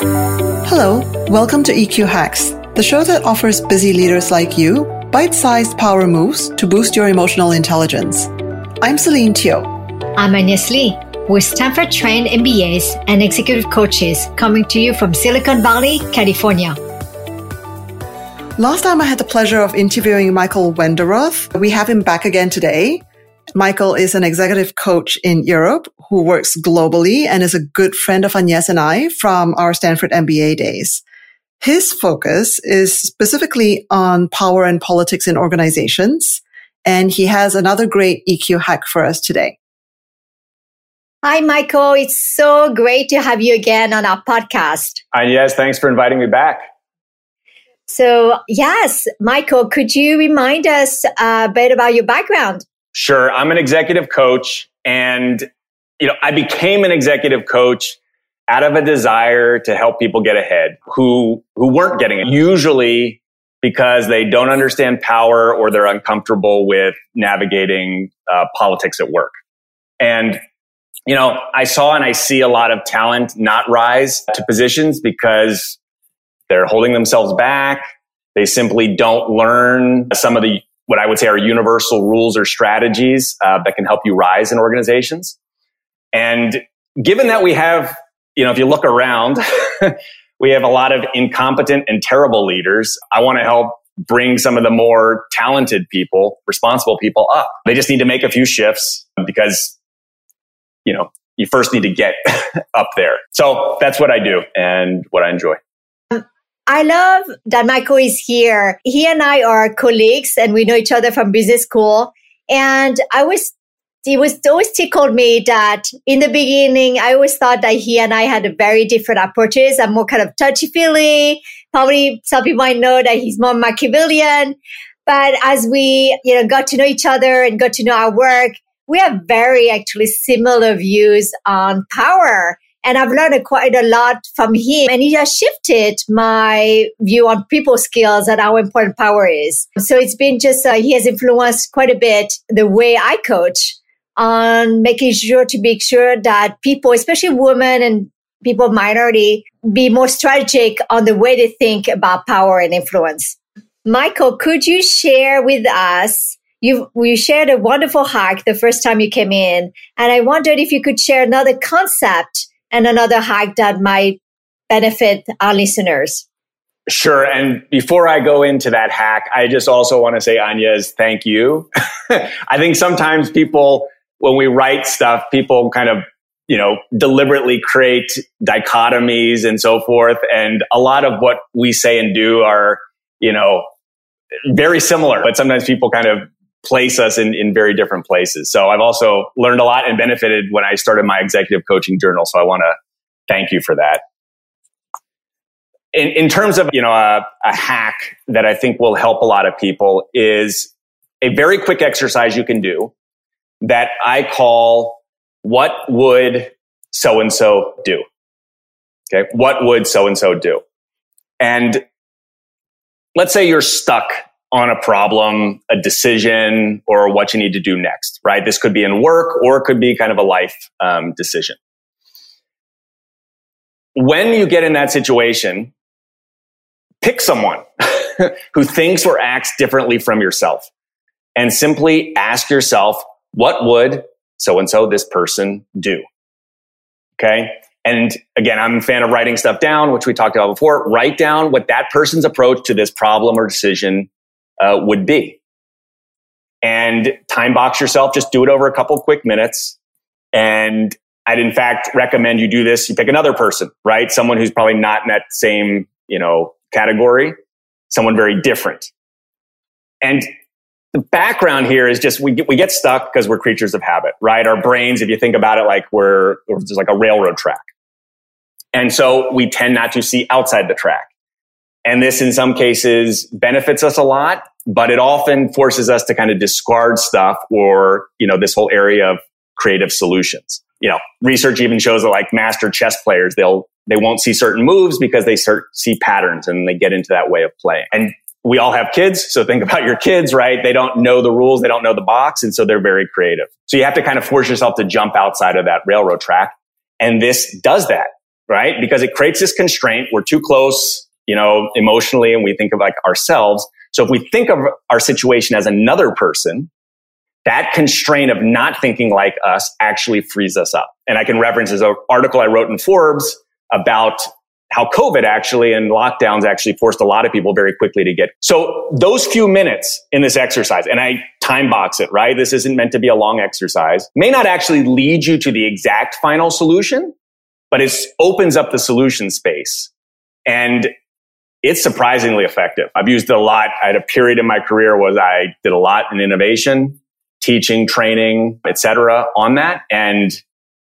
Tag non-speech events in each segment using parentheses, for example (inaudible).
Hello, welcome to EQ Hacks, the show that offers busy leaders like you bite sized power moves to boost your emotional intelligence. I'm Celine Teo. I'm Agnes Lee. We're Stanford trained MBAs and executive coaches coming to you from Silicon Valley, California. Last time I had the pleasure of interviewing Michael Wenderoth. We have him back again today. Michael is an executive coach in Europe who works globally and is a good friend of Agnes and I from our Stanford MBA days. His focus is specifically on power and politics in organizations. And he has another great EQ hack for us today. Hi, Michael. It's so great to have you again on our podcast. And yes, thanks for inviting me back. So, yes, Michael, could you remind us uh, a bit about your background? Sure. I'm an executive coach and, you know, I became an executive coach out of a desire to help people get ahead who, who weren't getting it. Usually because they don't understand power or they're uncomfortable with navigating uh, politics at work. And, you know, I saw and I see a lot of talent not rise to positions because they're holding themselves back. They simply don't learn some of the what I would say are universal rules or strategies uh, that can help you rise in organizations. And given that we have, you know, if you look around, (laughs) we have a lot of incompetent and terrible leaders. I want to help bring some of the more talented people, responsible people up. They just need to make a few shifts because, you know, you first need to get (laughs) up there. So that's what I do and what I enjoy. I love that Michael is here. He and I are colleagues and we know each other from business school. And I was, it was always tickled me that in the beginning, I always thought that he and I had a very different approaches. I'm more kind of touchy feely. Probably some people might know that he's more Machiavellian. But as we, you know, got to know each other and got to know our work, we have very actually similar views on power. And I've learned quite a lot from him. And he has shifted my view on people skills and how important power is. So it's been just, uh, he has influenced quite a bit the way I coach on making sure to make sure that people, especially women and people of minority, be more strategic on the way they think about power and influence. Michael, could you share with us you you shared a wonderful hack the first time you came in and i wondered if you could share another concept and another hack that might benefit our listeners? Sure. And before I go into that hack, I just also want to say, Agnes, thank you. (laughs) I think sometimes people, when we write stuff, people kind of, you know, deliberately create dichotomies and so forth. And a lot of what we say and do are, you know, very similar, but sometimes people kind of place us in, in very different places. So I've also learned a lot and benefited when I started my executive coaching journal. So I want to thank you for that. In, in terms of, you know, a, a hack that I think will help a lot of people is a very quick exercise you can do that I call what would so and so do? Okay. What would so and so do? And let's say you're stuck on a problem, a decision, or what you need to do next, right? This could be in work or it could be kind of a life um, decision. When you get in that situation, pick someone (laughs) who thinks or acts differently from yourself and simply ask yourself, what would so and so this person do? Okay. And again, I'm a fan of writing stuff down, which we talked about before. Write down what that person's approach to this problem or decision uh, would be. And time box yourself, just do it over a couple quick minutes. And I'd in fact recommend you do this. You pick another person, right? Someone who's probably not in that same, you know, category, someone very different. And the background here is just we get, we get stuck because we're creatures of habit, right? Our brains, if you think about it, like we're just like a railroad track. And so we tend not to see outside the track. And this in some cases benefits us a lot, but it often forces us to kind of discard stuff or, you know, this whole area of creative solutions. You know, research even shows that like master chess players, they'll, they won't see certain moves because they start, see patterns and they get into that way of playing. And we all have kids. So think (laughs) about your kids, right? They don't know the rules. They don't know the box. And so they're very creative. So you have to kind of force yourself to jump outside of that railroad track. And this does that. right? Because it creates this constraint. We're too close, you know, emotionally, and we think of like ourselves. So if we think of our situation as another person, that constraint of not thinking like us actually frees us up. And I can reference this article I wrote in Forbes about how COVID actually and lockdowns actually forced a lot of people very quickly to get. So those few minutes in this exercise, and I time box it, right? This isn't meant to be a long exercise, may not actually lead you to the exact final solution, but it opens up the solution space. And it's surprisingly effective. I've used it a lot. I had a period in my career was I did a lot in innovation, teaching, training, etc. on that. And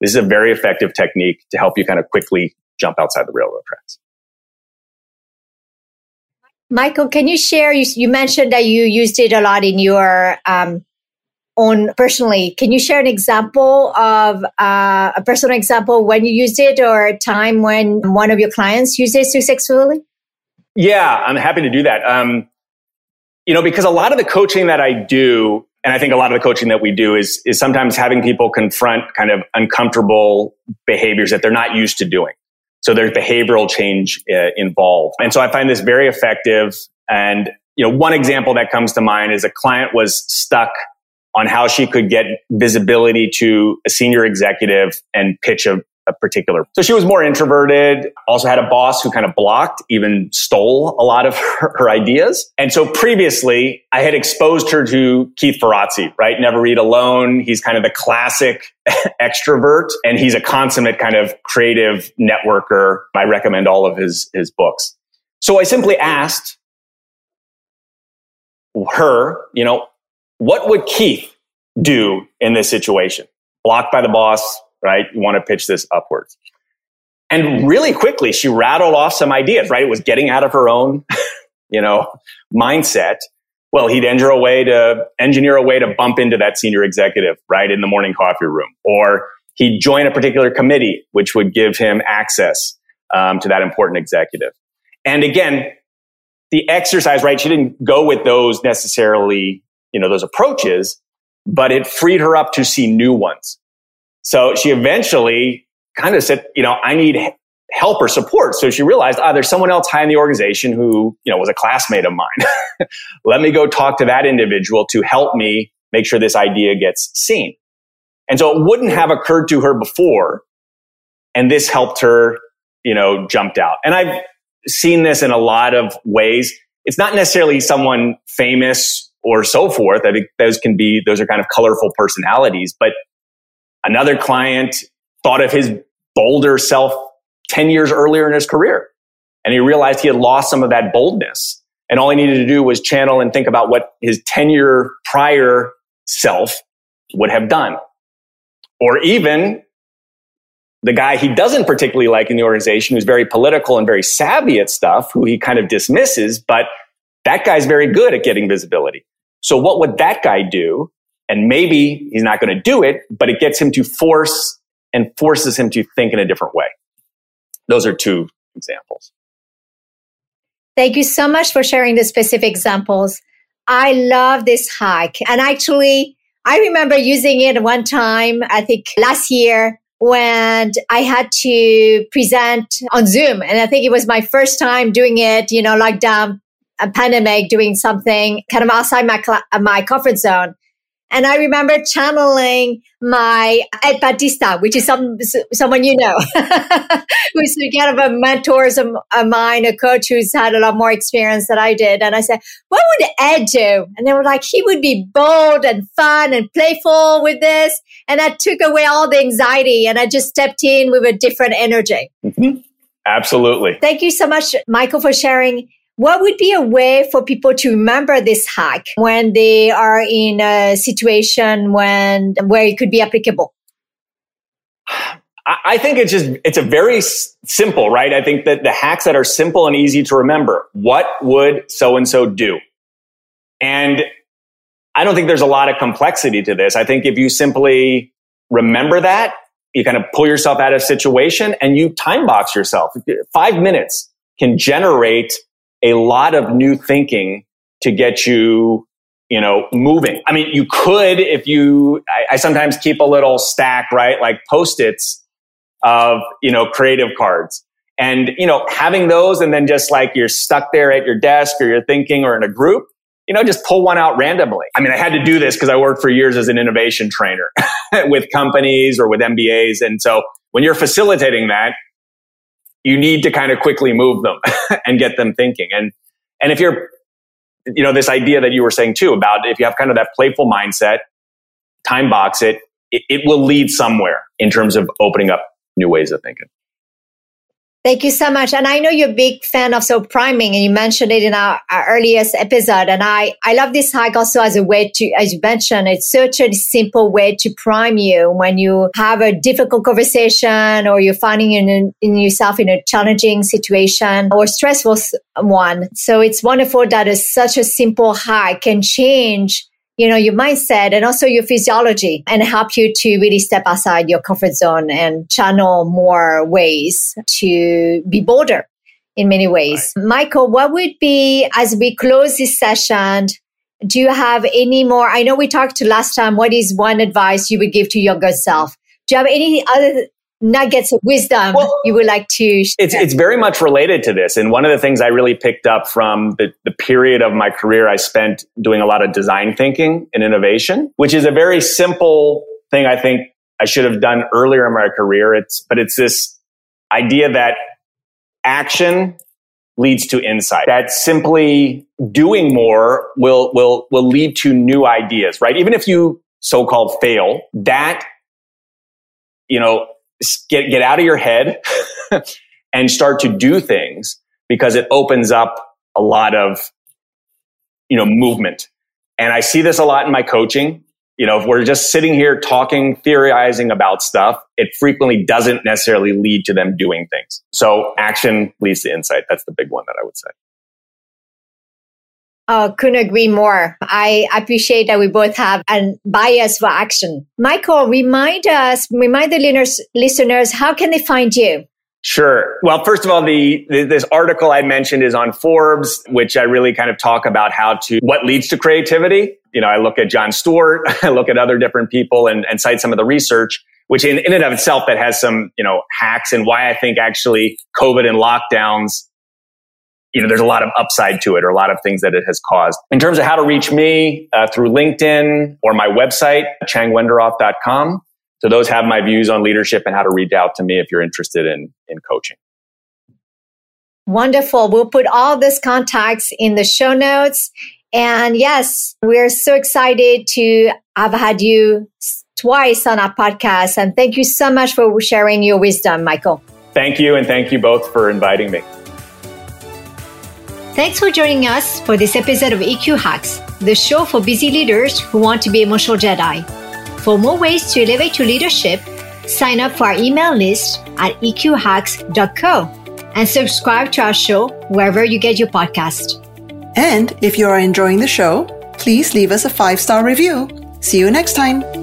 this is a very effective technique to help you kind of quickly jump outside the railroad tracks. Michael, can you share? You, you mentioned that you used it a lot in your um, own personally. Can you share an example of uh, a personal example when you used it or a time when one of your clients used it successfully? Yeah, I'm happy to do that. Um, you know, because a lot of the coaching that I do, and I think a lot of the coaching that we do is is sometimes having people confront kind of uncomfortable behaviors that they're not used to doing. So there's behavioral change uh, involved. And so I find this very effective. And, you know, one example that comes to mind is a client was stuck on how she could get visibility to a senior executive and pitch a, a particular. So she was more introverted, also had a boss who kind of blocked, even stole a lot of (laughs) her, her ideas. And so previously I had exposed her to Keith Ferrazzi, right? Never Eat Alone. He's kind of the classic (laughs) extrovert and he's a consummate kind of creative networker. I recommend all of his, his books. So I simply asked her, you know, what would Keith do in this situation? Blocked by the boss, right? You want to pitch this upwards. And really quickly, she rattled off some ideas, right? It was getting out of her own, (laughs) you know, mindset. Well, he'd engineer a way to engineer a way to bump into that senior executive, right? In the morning coffee room. Or he'd join a particular committee, which would give him access um, to that important executive. And again, the exercise, right? She didn't go with those necessarily, you know, those approaches, but it freed her up to see new ones. So she eventually kind of said, you know, I need help or support. So she realized, ah, there's someone else high in the organization who, you know, was a classmate of mine. (laughs) Let me go talk to that individual to help me make sure this idea gets seen. And so it wouldn't have occurred to her before. And this helped her, you know, jumped out. And I've seen this in a lot of ways. It's not necessarily someone famous or so forth. I think those can be, those are kind of colorful personalities, but Another client thought of his bolder self 10 years earlier in his career. And he realized he had lost some of that boldness. And all he needed to do was channel and think about what his 10 year prior self would have done. Or even the guy he doesn't particularly like in the organization, who's very political and very savvy at stuff, who he kind of dismisses, but that guy's very good at getting visibility. So what would that guy do and maybe he's not going to do it, but it gets him to force and forces him to think in a different way. Those are two examples. Thank you so much for sharing the specific examples. I love this hack. And actually, I remember using it one time, I think last year when I had to present on Zoom. And I think it was my first time doing it, you know, lockdown, a pandemic, doing something kind of outside my, cl- my comfort zone. And I remember channeling my Ed Batista, which is some someone you know, (laughs) who's kind of a mentor of mine, a coach who's had a lot more experience than I did. And I said, "What would Ed do?" And they were like, "He would be bold and fun and playful with this." And that took away all the anxiety, and I just stepped in with a different energy. Mm-hmm. Absolutely. Thank you so much, Michael, for sharing what would be a way for people to remember this hack when they are in a situation when where it could be applicable? I think it's just it's a very simple, right? I think that the hacks that are simple and easy to remember. What would so and so do? And I don't think there's a lot of complexity to this. I think if you simply remember that, you kind of pull yourself out of situation and you time box yourself. Five minutes can generate a lot of new thinking to get you, you know, moving. I mean, you could, if you, I, I sometimes keep a little stack, right? Like post-its of, you know, creative cards. And, you know, having those and then just like you're stuck there at your desk or you're thinking or in a group, you know, just pull one out randomly. I mean, I had to do this because I worked for years as an innovation trainer (laughs) with companies or with MBAs. And so when you're facilitating that, you need to kind of quickly move them (laughs) and get them thinking. And, and if you're, you know, this idea that you were saying too about if you have kind of that playful mindset, time box it, it, it will lead somewhere in terms of opening up new ways of thinking. Thank you so much. And I know you're a big fan of so priming and you mentioned it in our, our, earliest episode. And I, I love this hack also as a way to, as you mentioned, it's such a simple way to prime you when you have a difficult conversation or you're finding in, in yourself in a challenging situation or stressful one. So it's wonderful that such a simple hack can change you know, your mindset and also your physiology and help you to really step outside your comfort zone and channel more ways to be bolder in many ways. Right. Michael, what would be, as we close this session, do you have any more? I know we talked to last time. What is one advice you would give to your younger self? Do you have any other nuggets of wisdom well, you would like to share? It's, it's very much related to this. And one of the things I really picked up from the, the period of my career I spent doing a lot of design thinking and innovation, which is a very simple thing I think I should have done earlier in my career. It's, but it's this idea that action leads to insight. That simply doing more will, will, will lead to new ideas, right? Even if you so-called fail, that, you know, get, get out of your head (laughs) and start to do things because it opens up a lot of, you know, movement. And I see this a lot in my coaching. You know, if we're just sitting here talking, theorizing about stuff, it frequently doesn't necessarily lead to them doing things. So action leads to insight. That's the big one that I would say. Oh, couldn't agree more. I appreciate that we both have a bias for action. Michael, remind us, remind the listeners, listeners, how can they find you? Sure. Well, first of all, the, the, this article I mentioned is on Forbes, which I really kind of talk about how to what leads to creativity. You know, I look at John Stewart, (laughs) I look at other different people, and, and cite some of the research, which in, in and of itself that has some you know hacks and why I think actually COVID and lockdowns you know, there's a lot of upside to it or a lot of things that it has caused. In terms of how to reach me uh, through LinkedIn or my website, changwenderoth.com. So those have my views on leadership and how to reach out to me if you're interested in, in coaching. Wonderful. We'll put all these contacts in the show notes. And yes, we're so excited to have had you twice on our podcast. And thank you so much for sharing your wisdom, Michael. Thank you. And thank you both for inviting me. Thanks for joining us for this episode of EQ Hacks, the show for busy leaders who want to be emotional Jedi. For more ways to elevate your leadership, sign up for our email list at eqhacks.co and subscribe to our show wherever you get your podcast. And if you are enjoying the show, please leave us a five star review. See you next time.